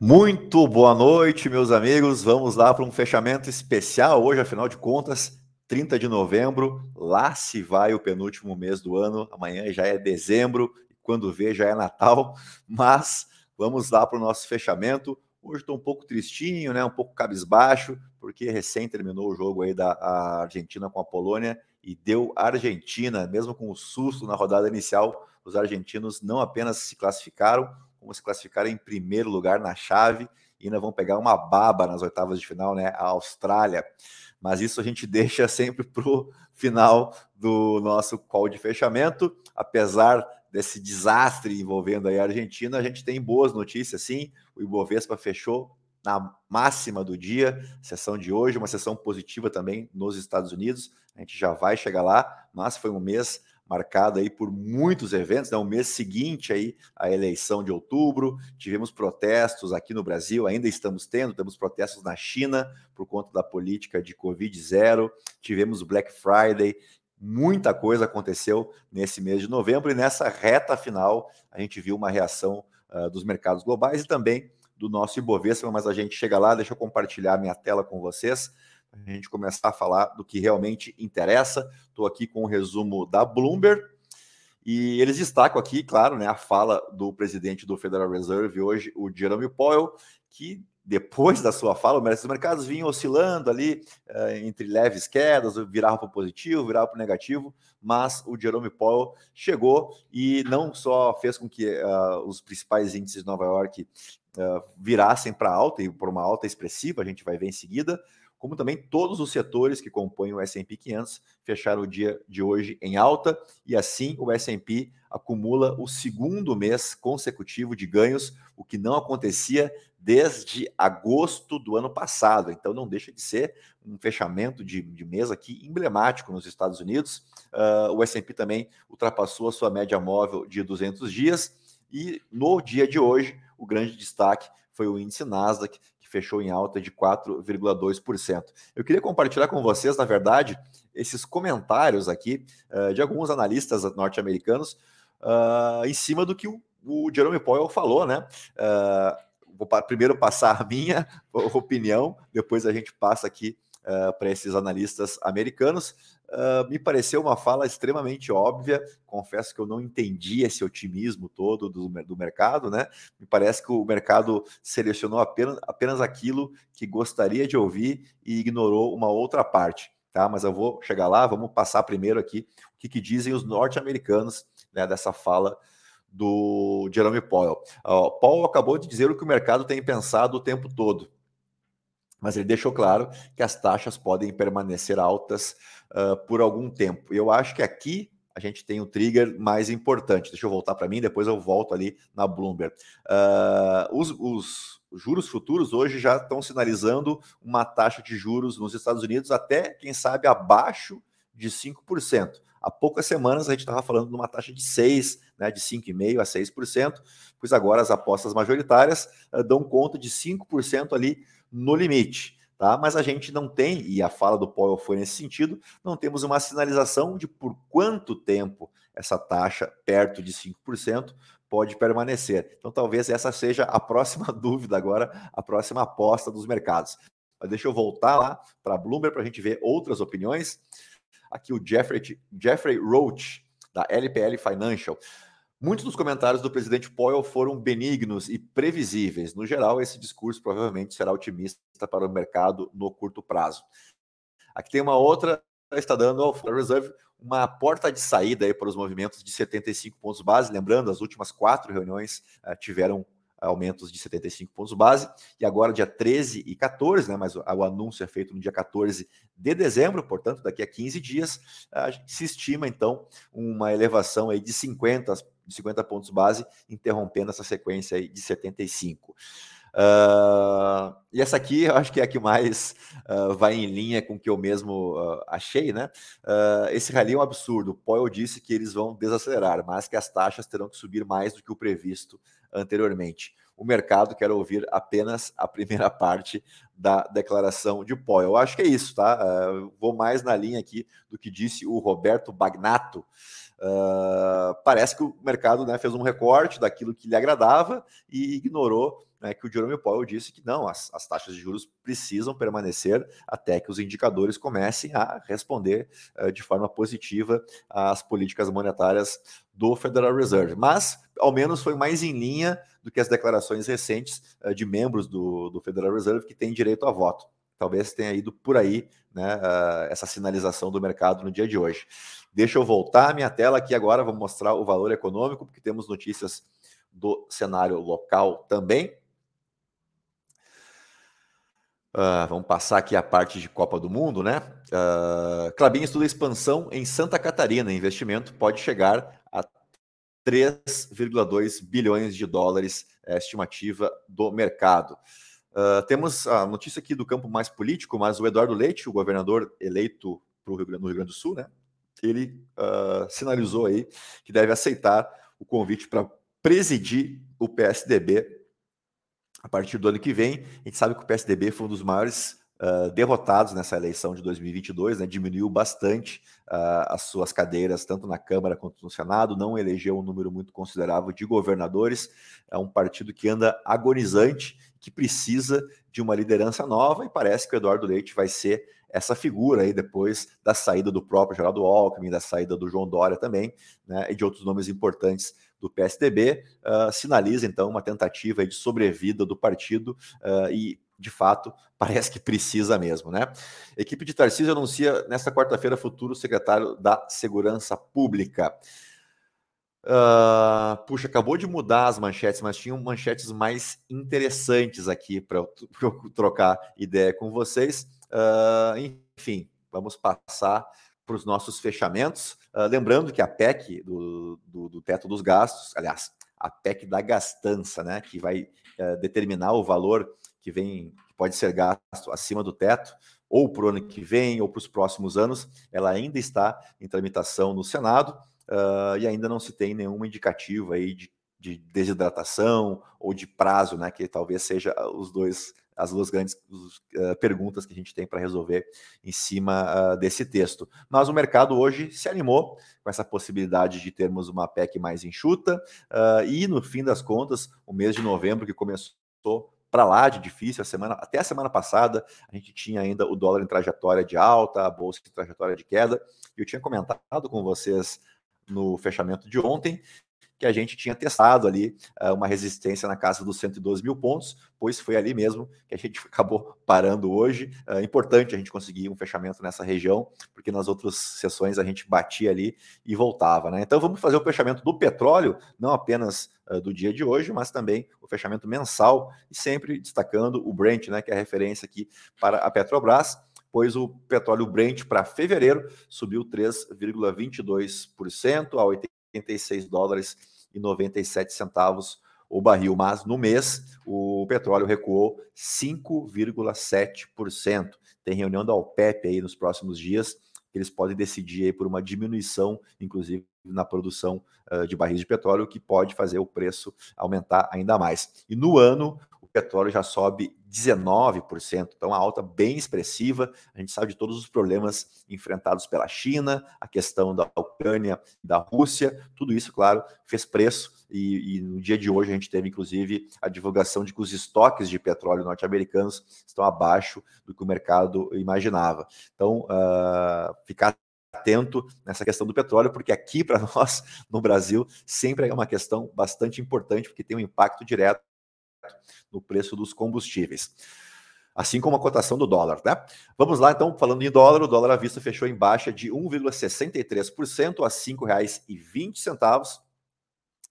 Muito boa noite, meus amigos. Vamos lá para um fechamento especial hoje, afinal de contas, 30 de novembro. Lá se vai o penúltimo mês do ano. Amanhã já é dezembro, quando vê já é Natal. Mas vamos lá para o nosso fechamento. Hoje estou um pouco tristinho, né? Um pouco cabisbaixo, porque recém terminou o jogo aí da Argentina com a Polônia e deu Argentina, mesmo com o susto na rodada inicial. Os argentinos não apenas se classificaram, como se classificaram em primeiro lugar na chave e ainda vão pegar uma baba nas oitavas de final, né? A Austrália. Mas isso a gente deixa sempre para o final do nosso call de fechamento. Apesar desse desastre envolvendo a Argentina, a gente tem boas notícias, sim. O Ibovespa fechou na máxima do dia, sessão de hoje, uma sessão positiva também nos Estados Unidos. A gente já vai chegar lá, mas foi um mês marcado aí por muitos eventos, né? O mês seguinte aí à eleição de outubro, tivemos protestos aqui no Brasil, ainda estamos tendo, temos protestos na China por conta da política de Covid zero, tivemos Black Friday, muita coisa aconteceu nesse mês de novembro e nessa reta final a gente viu uma reação uh, dos mercados globais e também do nosso Ibovespa, mas a gente chega lá, deixa eu compartilhar minha tela com vocês a gente começar a falar do que realmente interessa. Estou aqui com o um resumo da Bloomberg. E eles destacam aqui, claro, né, a fala do presidente do Federal Reserve hoje, o Jerome Powell, que depois da sua fala, os mercados vinham oscilando ali uh, entre leves quedas, virava para o positivo, virava para o negativo, mas o Jerome Powell chegou e não só fez com que uh, os principais índices de Nova York uh, virassem para alta e por uma alta expressiva, a gente vai ver em seguida, como também todos os setores que compõem o S&P 500 fecharam o dia de hoje em alta e assim o S&P acumula o segundo mês consecutivo de ganhos, o que não acontecia desde agosto do ano passado. Então não deixa de ser um fechamento de, de mês aqui emblemático nos Estados Unidos. Uh, o S&P também ultrapassou a sua média móvel de 200 dias e no dia de hoje o grande destaque foi o índice Nasdaq, que fechou em alta de 4,2%. Eu queria compartilhar com vocês, na verdade, esses comentários aqui uh, de alguns analistas norte-americanos uh, em cima do que o, o Jerome Powell falou, né? Uh, vou primeiro passar a minha opinião, depois a gente passa aqui para esses analistas americanos. Uh, me pareceu uma fala extremamente óbvia. Confesso que eu não entendi esse otimismo todo do, do mercado, né? Me parece que o mercado selecionou apenas, apenas aquilo que gostaria de ouvir e ignorou uma outra parte, tá? Mas eu vou chegar lá, vamos passar primeiro aqui o que, que dizem os norte-americanos né, dessa fala do Jerome Powell. Uh, Powell acabou de dizer o que o mercado tem pensado o tempo todo mas ele deixou claro que as taxas podem permanecer altas uh, por algum tempo. Eu acho que aqui a gente tem o trigger mais importante. Deixa eu voltar para mim, depois eu volto ali na Bloomberg. Uh, os, os, juros futuros hoje já estão sinalizando uma taxa de juros nos Estados Unidos até, quem sabe, abaixo de 5%. Há poucas semanas a gente estava falando de uma taxa de 6%, né, de 5,5% a 6%, pois agora as apostas majoritárias uh, dão conta de 5% ali no limite. Tá? Mas a gente não tem, e a fala do Powell foi nesse sentido, não temos uma sinalização de por quanto tempo essa taxa perto de 5% pode permanecer. Então talvez essa seja a próxima dúvida agora, a próxima aposta dos mercados. Mas deixa eu voltar lá para a Bloomberg para a gente ver outras opiniões. Aqui o Jeffrey, Jeffrey Roach, da LPL Financial. Muitos dos comentários do presidente Powell foram benignos e previsíveis. No geral, esse discurso provavelmente será otimista para o mercado no curto prazo. Aqui tem uma outra, está dando ao Federal Reserve uma porta de saída aí para os movimentos de 75 pontos base. Lembrando, as últimas quatro reuniões uh, tiveram aumentos de 75 pontos base, e agora dia 13 e 14, né, mas o, anúncio é feito no dia 14 de dezembro, portanto, daqui a 15 dias, se estima então uma elevação aí de 50 de 50 pontos base, interrompendo essa sequência aí de 75. Uh, e essa aqui eu acho que é a que mais uh, vai em linha com o que eu mesmo uh, achei, né? esse rally é um absurdo. O Powell disse que eles vão desacelerar, mas que as taxas terão que subir mais do que o previsto anteriormente. O mercado quer ouvir apenas a primeira parte da declaração de Powell. Eu acho que é isso, tá? vou mais na linha aqui do que disse o Roberto Bagnato, parece que o mercado né, fez um recorte daquilo que lhe agradava e ignorou né, que o Jerome Powell disse que não, as, as, taxas de juros precisam permanecer até que os indicadores comecem a responder uh, de forma positiva às políticas monetárias do Federal Reserve. Mas, ao menos, foi mais em linha do que as declarações recentes uh, de membros do, do, Federal Reserve que têm direito a voto. Talvez tenha ido por aí né, uh, essa sinalização do mercado no dia de hoje. Deixa eu voltar a minha tela aqui agora, vou mostrar o valor econômico, porque temos notícias do cenário local também. Uh, vamos passar aqui a parte de Copa do Mundo, né? Uh, Clabin estuda expansão em Santa Catarina. Investimento pode chegar a 3,2 bilhões de dólares, é a estimativa do mercado. Uh, temos a notícia aqui do campo mais político, mas o Eduardo Leite, o governador eleito pro Rio Grande, no Rio Grande do Sul, né? Ele uh, sinalizou aí que deve aceitar o convite para presidir o PSDB a partir do ano que vem. A gente sabe que o PSDB foi um dos maiores uh, derrotados nessa eleição de 2022, né? diminuiu bastante uh, as suas cadeiras, tanto na Câmara quanto no Senado, não elegeu um número muito considerável de governadores. É um partido que anda agonizante, que precisa de uma liderança nova, e parece que o Eduardo Leite vai ser essa figura aí depois da saída do próprio Geraldo Alckmin, da saída do João Dória também, né, e de outros nomes importantes do PSDB, uh, sinaliza então uma tentativa de sobrevida do partido uh, e de fato, parece que precisa mesmo, né? Equipe de Tarcísio anuncia nesta quarta-feira futuro secretário da Segurança Pública. Uh, puxa, acabou de mudar as manchetes, mas tinham manchetes mais interessantes aqui para eu, eu, trocar ideia com vocês. Uh, enfim, vamos passar para os nossos fechamentos. Uh, lembrando que a PEC do, do, do, teto dos gastos, aliás, a PEC da gastança, né, que vai uh, determinar o valor que vem, que pode ser gasto acima do teto, ou para o ano que vem, ou para os próximos anos, ela ainda está em tramitação no Senado uh, e ainda não se tem nenhuma indicativa aí de, de desidratação ou de prazo, né, que talvez seja os dois as duas grandes uh, perguntas que a gente tem para resolver em cima uh, desse texto. Mas o mercado hoje se animou com essa possibilidade de termos uma PEC mais enxuta, uh, e no fim das contas, o mês de novembro, que começou para lá de difícil, a semana, até a semana passada, a gente tinha ainda o dólar em trajetória de alta, a bolsa em trajetória de queda, e eu tinha comentado com vocês no fechamento de ontem que a gente tinha testado ali uh, uma resistência na casa dos 112 mil pontos, pois foi ali mesmo que a gente acabou parando hoje. É uh, importante a gente conseguir um fechamento nessa região, porque nas outras sessões a gente batia ali e voltava. Né? Então vamos fazer o fechamento do petróleo, não apenas uh, do dia de hoje, mas também o fechamento mensal, e sempre destacando o Brent, né, que é a referência aqui para a Petrobras pois o petróleo Brent para fevereiro subiu 3,22% a 86 dólares e 97 centavos o barril, mas no mês o petróleo recuou 5,7%. Tem reunião da OPEP aí nos próximos dias, eles podem decidir aí por uma diminuição, inclusive na produção uh, de barris de petróleo, que pode fazer o preço aumentar ainda mais. E no ano, o petróleo já sobe 19%, então uma alta bem expressiva. A gente sabe de todos os problemas enfrentados pela China, a questão da Ucrânia da Rússia, tudo isso, claro, fez preço. E, e, no dia de hoje a gente teve, inclusive, a divulgação de que os estoques de petróleo norte-americanos estão abaixo do que o mercado imaginava. Então, uh, ficar atento nessa questão do petróleo, porque aqui para nós, no Brasil, sempre é uma questão bastante importante, porque tem um impacto direto no preço dos combustíveis. Assim como a cotação do dólar, né? Vamos lá, então, falando em dólar, o dólar à vista fechou em baixa de 1,63% a R$ 5,20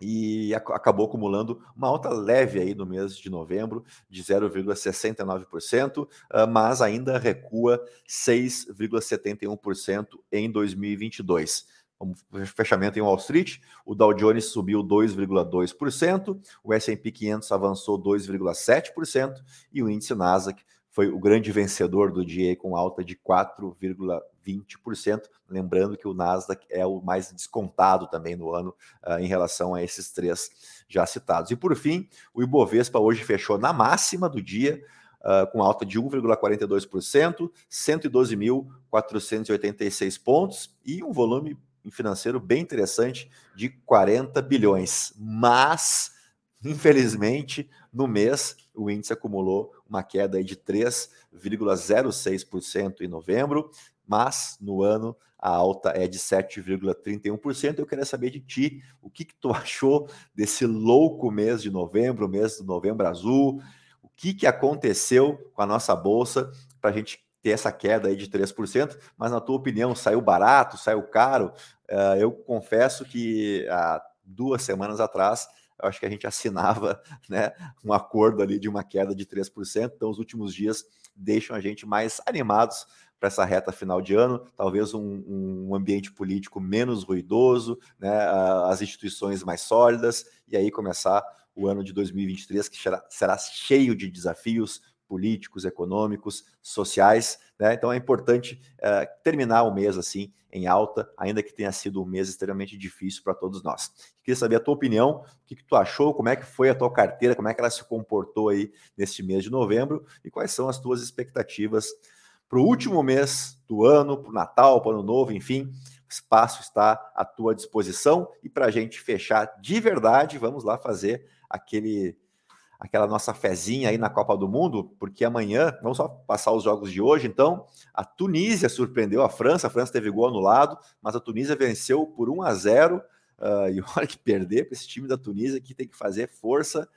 e acabou acumulando uma alta leve aí no mês de novembro de 0,69%, ah, mas ainda recua 6,71% em 2022 fechamento em Wall Street, o Dow Jones subiu 2,2%, o S&P 500 avançou 2,7% e o índice Nasdaq foi o grande vencedor do dia com alta de 4,20%. Lembrando que o Nasdaq é o mais descontado também no ano uh, em relação a esses três já citados. E por fim, o Ibovespa hoje fechou na máxima do dia, uh, com alta de 1,42%, 112.486 pontos e um volume financeiro bem interessante de 40 bilhões. Mas, infelizmente, no mês, o índice acumulou uma queda de 3,06% em novembro, mas no ano a alta é de 7,31%. Eu queria saber de ti, o que, que tu achou desse louco mês de novembro, mês do novembro azul, o que, que aconteceu com a nossa bolsa para a gente ter essa queda aí de 3%, mas na tua opinião, saiu barato, saiu caro? Uh, eu confesso que há duas semanas atrás, eu acho que a gente assinava né, um acordo ali de uma queda de 3%, então os últimos dias deixam a gente mais animados para essa reta final de ano, talvez um, um, ambiente político menos ruidoso, né, as instituições mais sólidas, e aí começar o ano de 2023, que será, será cheio de desafios políticos, econômicos, sociais. Né? Então é importante uh, terminar o mês assim em alta, ainda que tenha sido um mês extremamente difícil para todos nós. Queria saber a tua opinião, o que, que, tu achou, como é que foi a tua carteira, como é que ela se comportou aí neste mês de novembro e quais são as tuas expectativas para o último mês do ano, para o Natal, para o Ano Novo, enfim, o espaço está à tua disposição. E para a gente fechar de verdade, vamos lá fazer aquele aquela nossa fezinha aí na Copa do Mundo, porque amanhã, vamos só passar os jogos de hoje, então, a Tunísia surpreendeu a França, a França teve gol anulado, mas a Tunísia venceu por 1 a 0 uh, ah, e olha que perder para esse time da Tunísia que tem que fazer força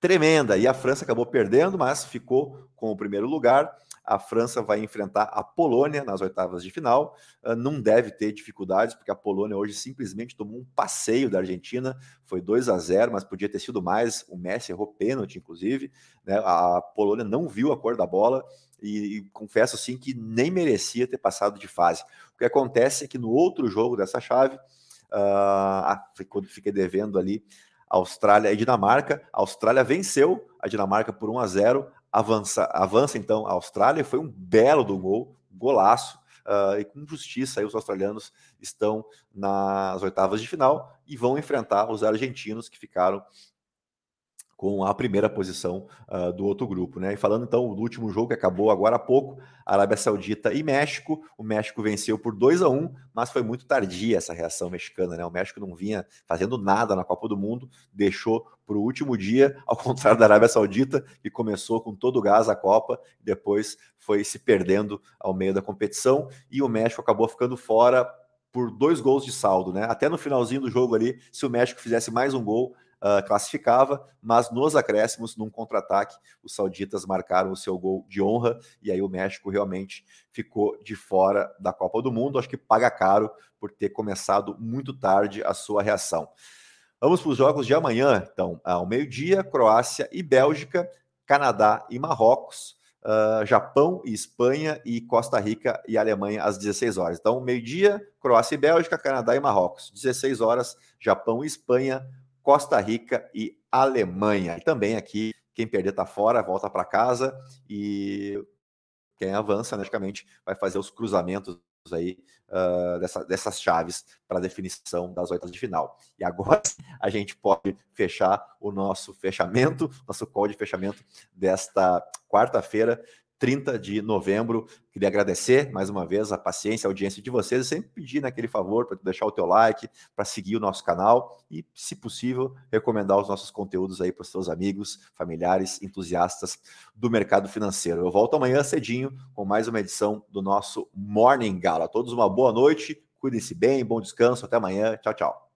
tremenda, e a França acabou perdendo, mas ficou com o primeiro lugar, a França vai enfrentar a Polônia nas oitavas de final. Uh, não deve ter dificuldades, porque a Polônia hoje simplesmente tomou um passeio da Argentina. Foi 2 a 0 mas podia ter sido mais. O Messi errou pênalti, inclusive. Né? A Polônia não viu a cor da bola e, e confesso sim que nem merecia ter passado de fase. O que acontece é que no outro jogo dessa chave, uh, quando fiquei devendo ali Austrália e Dinamarca. A Austrália venceu a Dinamarca por 1 a 0 avança, avança então a Austrália, foi um belo do gol, golaço, uh, e com justiça aí os australianos estão nas oitavas de final e vão enfrentar os argentinos que ficaram com a primeira posição uh, do outro grupo, né? E falando então do último jogo que acabou agora há pouco, Arábia Saudita e México. O México venceu por 2 a 1, mas foi muito tardia essa reação mexicana, né? O México não vinha fazendo nada na Copa do Mundo, deixou para o último dia, ao contrário da Arábia Saudita, que começou com todo o gás a Copa, depois foi se perdendo ao meio da competição, e o México acabou ficando fora por dois gols de saldo, né? Até no finalzinho do jogo ali, se o México fizesse mais um gol, uh, classificava, mas nos acréscimos, num contra-ataque, os sauditas marcaram o seu gol de honra e aí o México realmente ficou de fora da Copa do Mundo. Acho que paga caro por ter começado muito tarde a sua reação. Vamos para os jogos de amanhã, então, ao meio-dia, Croácia e Bélgica, Canadá e Marrocos. Uh, Japão e Espanha e Costa Rica e Alemanha às 16 horas. Então, meio-dia, Croácia e Bélgica, Canadá e Marrocos. 16 horas, Japão e Espanha, Costa Rica e Alemanha. E também aqui, quem perder está fora, volta para casa e quem avança, logicamente, vai fazer os cruzamentos aí uh, dessa, dessas chaves para definição das oitavas de final. E agora a gente pode fechar o nosso fechamento, nosso call de fechamento desta quarta-feira, 30 de novembro. Queria agradecer mais uma vez a paciência, a audiência de vocês sempre pedir naquele favor para deixar o teu like, para seguir o nosso canal e, se possível, recomendar os nossos conteúdos aí para os seus amigos, familiares, entusiastas do mercado financeiro. Eu volto amanhã cedinho com mais uma edição do nosso Morning Gala. A todos uma boa noite, cuidem-se bem, bom descanso, até amanhã. Tchau, tchau.